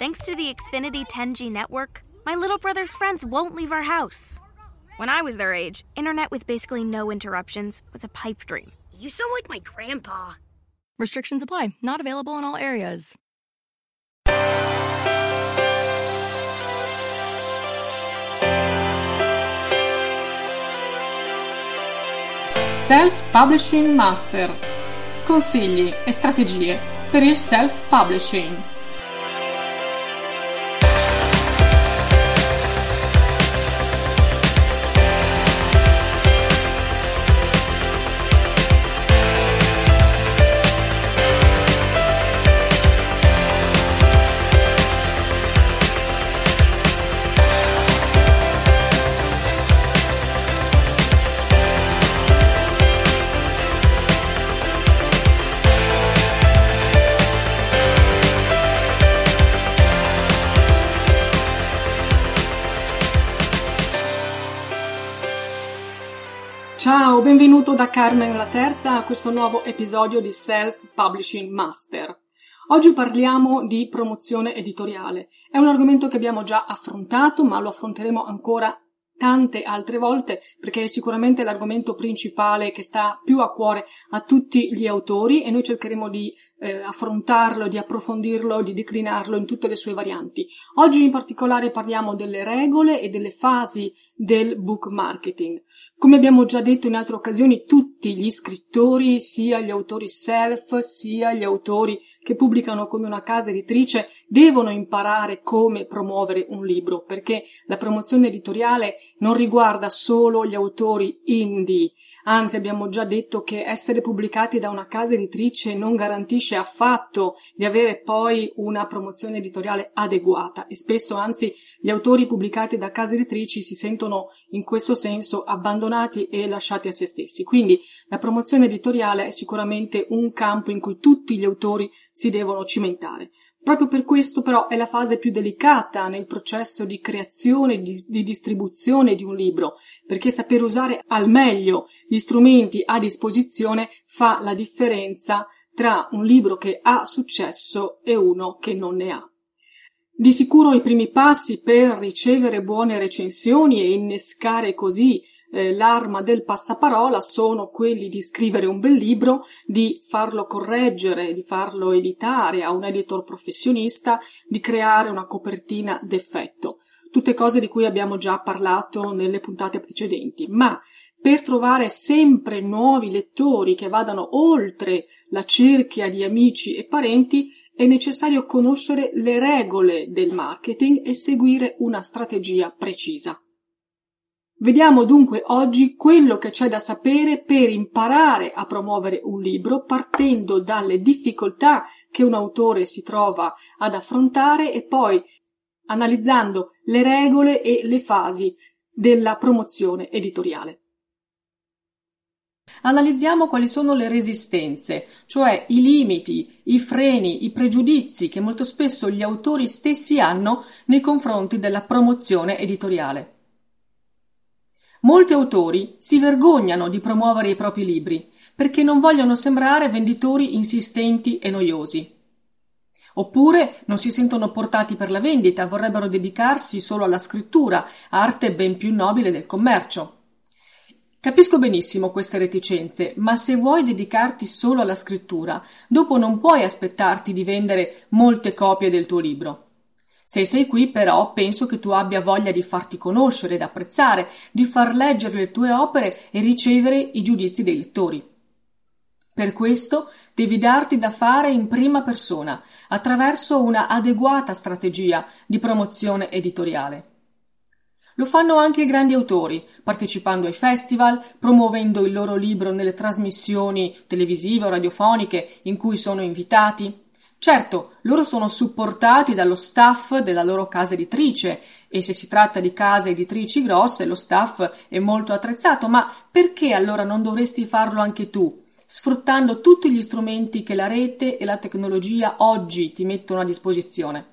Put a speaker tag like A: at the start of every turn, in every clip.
A: Thanks to the Xfinity 10G network, my little brother's friends won't leave our house. When I was their age, internet with basically no interruptions was a pipe dream.
B: You sound like my grandpa.
C: Restrictions apply, not available in all areas.
D: Self-Publishing Master. Consigli e strategie per il self-publishing. Ciao, benvenuto da Carmen la Terza a questo nuovo episodio di Self Publishing Master. Oggi parliamo di promozione editoriale. È un argomento che abbiamo già affrontato, ma lo affronteremo ancora tante altre volte perché è sicuramente l'argomento principale che sta più a cuore a tutti gli autori e noi cercheremo di eh, affrontarlo, di approfondirlo, di declinarlo in tutte le sue varianti. Oggi in particolare parliamo delle regole e delle fasi del book marketing. Come abbiamo già detto in altre occasioni, tutti gli scrittori, sia gli autori self, sia gli autori che pubblicano con una casa editrice, devono imparare come promuovere un libro, perché la promozione editoriale non riguarda solo gli autori indie, Anzi, abbiamo già detto che essere pubblicati da una casa editrice non garantisce affatto di avere poi una promozione editoriale adeguata e spesso, anzi, gli autori pubblicati da case editrici si sentono in questo senso abbandonati e lasciati a se stessi. Quindi la promozione editoriale è sicuramente un campo in cui tutti gli autori si devono cimentare. Proprio per questo però è la fase più delicata nel processo di creazione e di, di, distribuzione di un libro, perché saper usare al meglio gli strumenti a disposizione fa la differenza tra un libro che ha successo e uno che non ne ha. Di sicuro i primi passi per ricevere buone recensioni e innescare così eh, l'arma del passaparola sono quelli di scrivere un bel libro, di farlo correggere, di farlo editare a un editor professionista, di creare una copertina d'effetto. Tutte cose di cui abbiamo già parlato nelle puntate precedenti, ma per trovare sempre nuovi lettori che vadano oltre la cerchia di amici e parenti è necessario conoscere le regole del marketing e seguire una strategia precisa. Vediamo dunque oggi quello che c'è da sapere per imparare a promuovere un libro partendo dalle difficoltà che un autore si trova ad affrontare e poi analizzando le regole e le fasi della promozione editoriale. Analizziamo quali sono le resistenze, cioè i limiti, i freni, i pregiudizi che molto spesso gli autori stessi hanno nei confronti della promozione editoriale. Molti autori si vergognano di promuovere i propri libri perché non vogliono sembrare venditori insistenti e noiosi. Oppure non si sentono portati per la vendita, vorrebbero dedicarsi solo alla scrittura, arte ben più nobile del commercio. Capisco benissimo queste reticenze, ma se vuoi dedicarti solo alla scrittura, dopo non puoi aspettarti di vendere molte copie del tuo libro. Se sei qui, però, penso che tu abbia voglia di farti conoscere ed apprezzare, di far leggere le tue opere e ricevere i giudizi dei lettori. Per questo devi darti da fare in prima persona, attraverso una adeguata strategia di promozione editoriale. Lo fanno anche i grandi autori, partecipando ai festival, promuovendo il loro libro nelle trasmissioni televisive o radiofoniche in cui sono invitati, Certo, loro sono supportati dallo staff della loro casa editrice e se si tratta di case editrici grosse lo staff è molto attrezzato, ma perché allora non dovresti farlo anche tu, sfruttando tutti gli strumenti che la rete e la tecnologia oggi ti mettono a disposizione?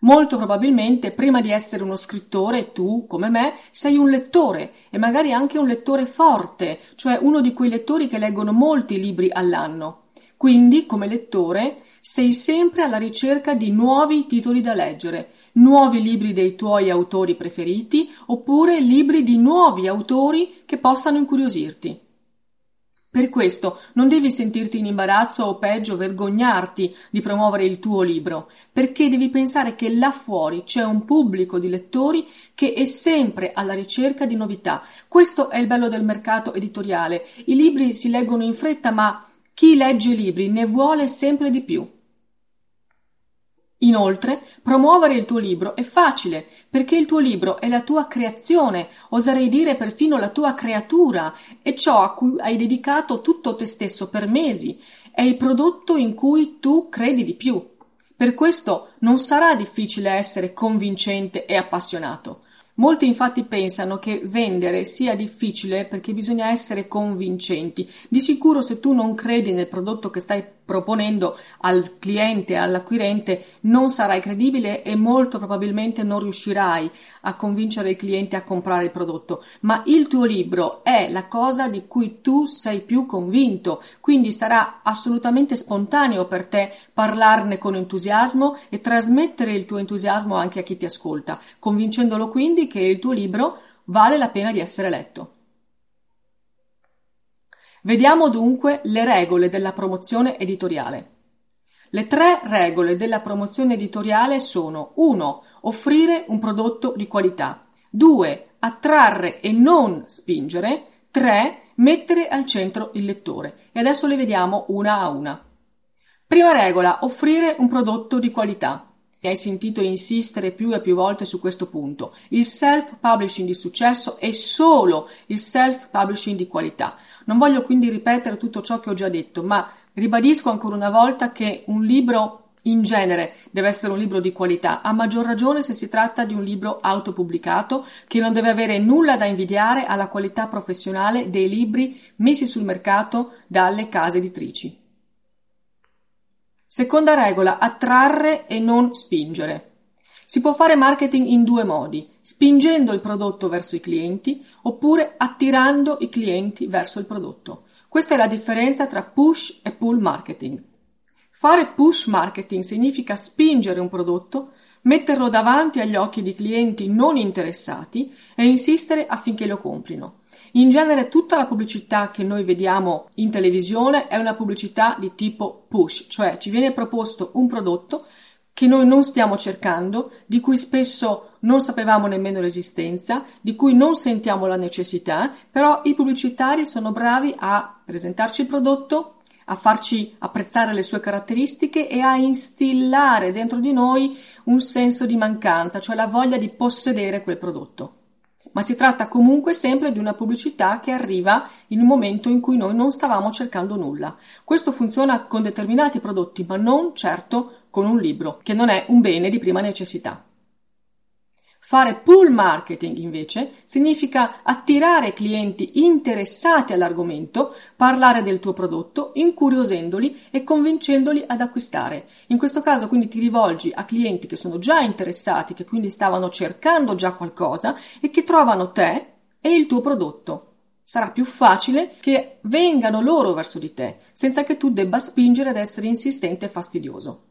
D: Molto probabilmente, prima di essere uno scrittore, tu, come me, sei un lettore e magari anche un lettore forte, cioè uno di quei lettori che leggono molti libri all'anno. Quindi, come lettore, sei sempre alla ricerca di nuovi titoli da leggere, nuovi libri dei tuoi autori preferiti oppure libri di nuovi autori che possano incuriosirti. Per questo non devi sentirti in imbarazzo o peggio vergognarti di promuovere il tuo libro, perché devi pensare che là fuori c'è un pubblico di lettori che è sempre alla ricerca di novità. Questo è il bello del mercato editoriale. I libri si leggono in fretta, ma chi legge libri ne vuole sempre di più. Inoltre, promuovere il tuo libro è facile, perché il tuo libro è la tua creazione, oserei dire perfino la tua creatura, è ciò a cui hai dedicato tutto te stesso per mesi, è il prodotto in cui tu credi di più. Per questo non sarà difficile essere convincente e appassionato. Molti infatti pensano che vendere sia difficile perché bisogna essere convincenti. Di sicuro se tu non credi nel prodotto che stai proponendo al cliente, all'acquirente, non sarai credibile e molto probabilmente non riuscirai a convincere il cliente a comprare il prodotto. Ma il tuo libro è la cosa di cui tu sei più convinto, quindi sarà assolutamente spontaneo per te parlarne con entusiasmo e trasmettere il tuo entusiasmo anche a chi ti ascolta, convincendolo quindi che il tuo libro vale la pena di essere letto. Vediamo dunque le regole della promozione editoriale. Le tre regole della promozione editoriale sono 1. Offrire un prodotto di qualità. 2. Attrarre e non spingere. 3. Mettere al centro il lettore. E adesso le vediamo una a una. Prima regola, offrire un prodotto di qualità. Mi hai sentito insistere più e più volte su questo punto. Il self-publishing di successo è solo il self-publishing di qualità. Non voglio quindi ripetere tutto ciò che ho già detto, ma ribadisco ancora una volta che un libro in genere deve essere un libro di qualità, a maggior ragione se si tratta di un libro autopubblicato che non deve avere nulla da invidiare alla qualità professionale dei libri messi sul mercato dalle case editrici. Seconda regola, attrarre e non spingere. Si può fare marketing in due modi, spingendo il prodotto verso i clienti oppure attirando i clienti verso il prodotto. Questa è la differenza tra push e pull marketing. Fare push marketing significa spingere un prodotto, metterlo davanti agli occhi di clienti non interessati e insistere affinché lo comprino. In genere tutta la pubblicità che noi vediamo in televisione è una pubblicità di tipo push, cioè ci viene proposto un prodotto che noi non stiamo cercando, di cui spesso non sapevamo nemmeno l'esistenza, di cui non sentiamo la necessità, però i pubblicitari sono bravi a presentarci il prodotto, a farci apprezzare le sue caratteristiche e a instillare dentro di noi un senso di mancanza, cioè la voglia di possedere quel prodotto ma si tratta comunque sempre di una pubblicità che arriva in un momento in cui noi non stavamo cercando nulla. Questo funziona con determinati prodotti, ma non certo con un libro, che non è un bene di prima necessità. Fare pull marketing invece significa attirare clienti interessati all'argomento, parlare del tuo prodotto, incuriosendoli e convincendoli ad acquistare. In questo caso quindi ti rivolgi a clienti che sono già interessati, che quindi stavano cercando già qualcosa e che trovano te e il tuo prodotto. Sarà più facile che vengano loro verso di te, senza che tu debba spingere ad essere insistente e fastidioso.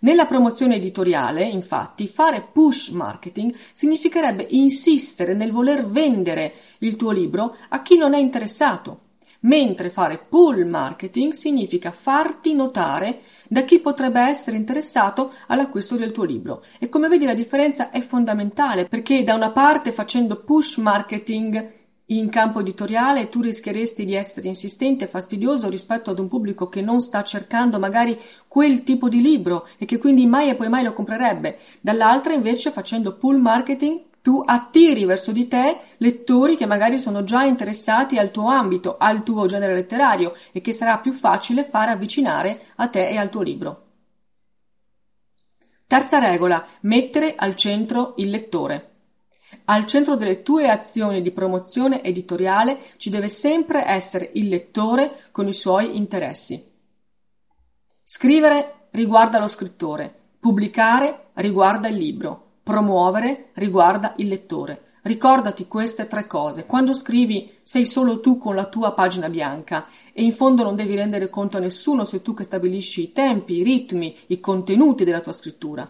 D: Nella promozione editoriale, infatti, fare push marketing significherebbe insistere nel voler vendere il tuo libro a chi non è interessato, mentre fare pull marketing significa farti notare da chi potrebbe essere interessato all'acquisto del tuo libro. E come vedi la differenza è fondamentale perché da una parte facendo push marketing in campo editoriale tu rischieresti di essere insistente e fastidioso rispetto ad un pubblico che non sta cercando magari quel tipo di libro e che quindi mai e poi mai lo comprerebbe. Dall'altra invece facendo pull marketing tu attiri verso di te lettori che magari sono già interessati al tuo ambito, al tuo genere letterario e che sarà più facile fare avvicinare a te e al tuo libro. Terza regola, mettere al centro il lettore. Al centro delle tue azioni di promozione editoriale ci deve sempre essere il lettore con i suoi interessi. Scrivere riguarda lo scrittore, pubblicare riguarda il libro, promuovere riguarda il lettore, Ricordati queste tre cose. Quando scrivi sei solo tu con la tua pagina bianca e in fondo non devi rendere conto a nessuno, sei tu che stabilisci i tempi, i ritmi, i contenuti della tua scrittura.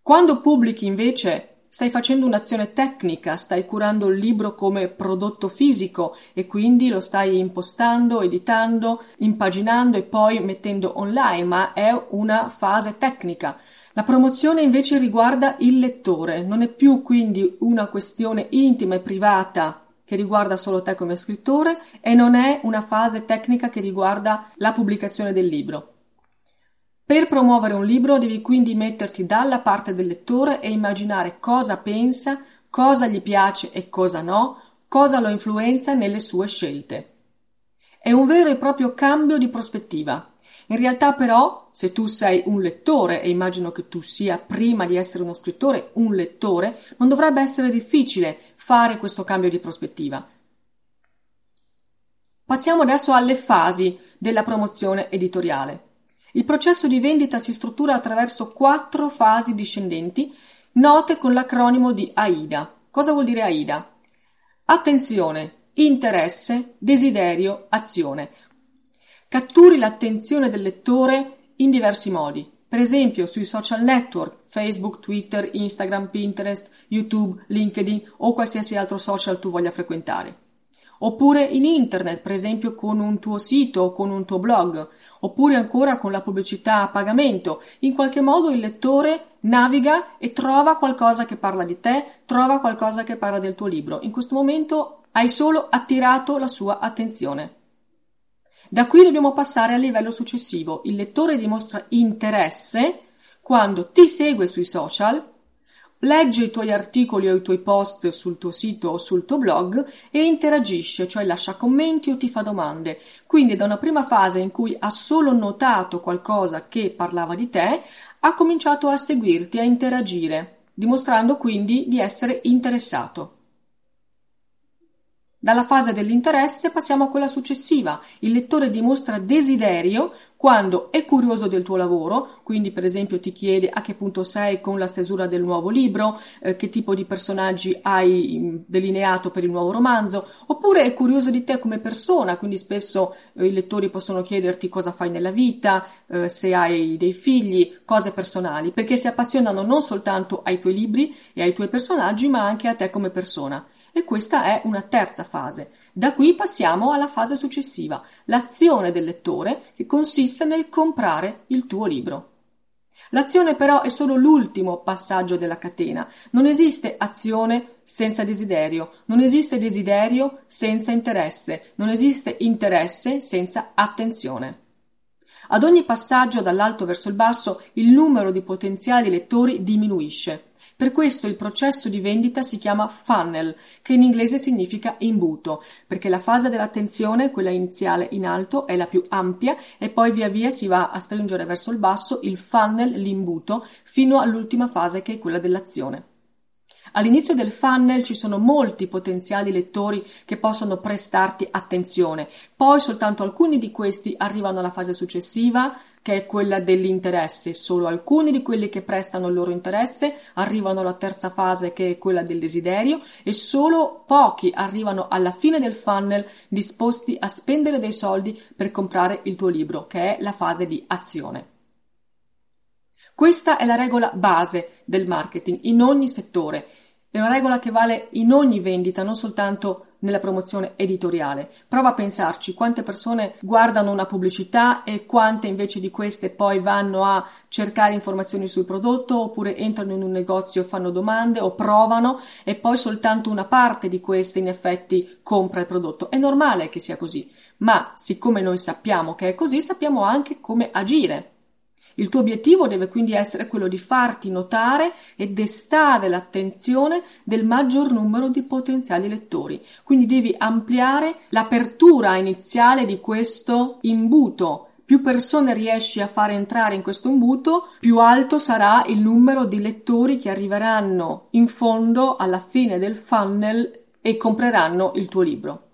D: Quando pubblichi invece stai facendo un'azione tecnica, stai curando il libro come prodotto fisico e quindi lo stai impostando, editando, impaginando e poi mettendo online, ma è una fase tecnica. La promozione invece riguarda il lettore, non è più quindi una questione intima e privata che riguarda solo te come scrittore e non è una fase tecnica che riguarda la pubblicazione del libro. Per promuovere un libro devi quindi metterti dalla parte del lettore e immaginare cosa pensa, cosa gli piace e cosa no, cosa lo influenza nelle sue scelte. È un vero e proprio cambio di prospettiva. In realtà però, se tu sei un lettore, e immagino che tu sia prima di essere uno scrittore un lettore, non dovrebbe essere difficile fare questo cambio di prospettiva. Passiamo adesso alle fasi della promozione editoriale. Il processo di vendita si struttura attraverso quattro fasi discendenti, note con l'acronimo di AIDA. Cosa vuol dire AIDA? Attenzione, interesse, desiderio, azione catturi l'attenzione del lettore in diversi modi, per esempio sui social network, Facebook, Twitter, Instagram, Pinterest, YouTube, LinkedIn o qualsiasi altro social tu voglia frequentare. Oppure in internet, per esempio con un tuo sito o con un tuo blog, oppure ancora con la pubblicità a pagamento. In qualche modo il lettore naviga e trova qualcosa che parla di te, trova qualcosa che parla del tuo libro. In questo momento hai solo attirato la sua attenzione. Da qui dobbiamo passare al livello successivo. Il lettore dimostra interesse quando ti segue sui social, legge i tuoi articoli o i tuoi post sul tuo sito o sul tuo blog e interagisce, cioè lascia commenti o ti fa domande. Quindi da una prima fase in cui ha solo notato qualcosa che parlava di te, ha cominciato a seguirti, a interagire, dimostrando quindi di essere interessato. Dalla fase dell'interesse passiamo a quella successiva. Il lettore dimostra desiderio quando è curioso del tuo lavoro, quindi per esempio ti chiede a che punto sei con la stesura del nuovo libro, eh, che tipo di personaggi hai mm, delineato per il nuovo romanzo, oppure è curioso di te come persona, quindi spesso eh, i lettori possono chiederti cosa fai nella vita, eh, se hai dei figli, cose personali, perché si appassionano non soltanto ai tuoi libri e ai tuoi personaggi, ma anche a te come persona. E questa è una terza fase. Da qui passiamo alla fase successiva, l'azione del lettore che consiste nel comprare il tuo libro. L'azione però è solo l'ultimo passaggio della catena. Non esiste azione senza desiderio, non esiste desiderio senza interesse, non esiste interesse senza attenzione. Ad ogni passaggio dall'alto verso il basso il numero di potenziali lettori diminuisce. Per questo il processo di vendita si chiama funnel, che in inglese significa imbuto, perché la fase dell'attenzione, quella iniziale in alto, è la più ampia e poi via via si va a stringere verso il basso il funnel, l'imbuto, fino all'ultima fase che è quella dell'azione. All'inizio del funnel ci sono molti potenziali lettori che possono prestarti attenzione, poi soltanto alcuni di questi arrivano alla fase successiva, che è quella dell'interesse. Solo alcuni di quelli che prestano il loro interesse arrivano alla terza fase, che è quella del desiderio, e solo pochi arrivano alla fine del funnel disposti a spendere dei soldi per comprare il tuo libro, che è la fase di azione. Questa è la regola base del marketing in ogni settore è una regola che vale in ogni vendita, non soltanto nella promozione editoriale. Prova a pensarci quante persone guardano una pubblicità e quante invece di queste poi vanno a cercare informazioni sul prodotto oppure entrano in un negozio fanno domande o provano e poi soltanto una parte di queste in effetti compra il prodotto. È normale che sia così, ma siccome noi sappiamo che è così, sappiamo anche come agire il tuo obiettivo deve quindi essere quello di farti notare e destare l'attenzione del maggior numero di potenziali lettori. Quindi devi ampliare l'apertura iniziale di questo imbuto. Più persone riesci a fare entrare in questo imbuto, più alto sarà il numero di lettori che arriveranno in fondo alla fine del funnel e compreranno il tuo libro.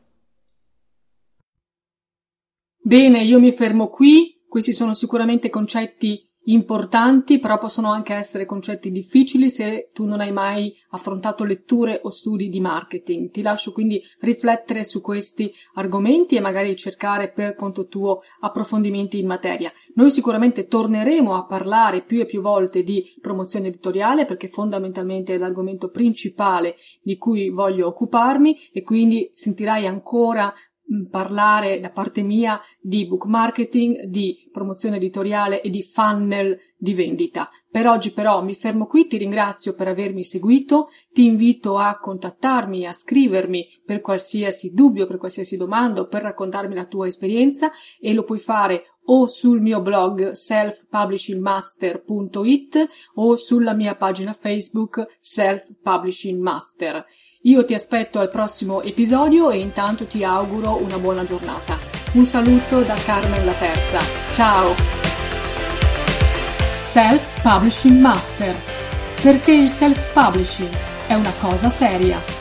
D: Bene, io mi fermo qui questi sono sicuramente concetti importanti, però possono anche essere concetti difficili se tu non hai mai affrontato letture o studi di marketing. Ti lascio quindi riflettere su questi argomenti e magari cercare per conto tuo approfondimenti in materia. Noi sicuramente torneremo a parlare più e più volte di promozione editoriale perché fondamentalmente è l'argomento principale di cui voglio occuparmi e quindi sentirai ancora parlare da parte mia di book marketing, di promozione editoriale e di funnel di vendita. Per oggi però mi fermo qui, ti ringrazio per avermi seguito, ti invito a contattarmi, a scrivermi per qualsiasi dubbio, per qualsiasi domanda o per raccontarmi la tua esperienza e lo puoi fare o sul mio blog selfpublishingmaster.it o sulla mia pagina Facebook Self Publishing Master. Io ti aspetto al prossimo episodio e intanto ti auguro una buona giornata. Un saluto da Carmen la Terza. Ciao! Self Publishing Master. Perché il self publishing è una cosa seria.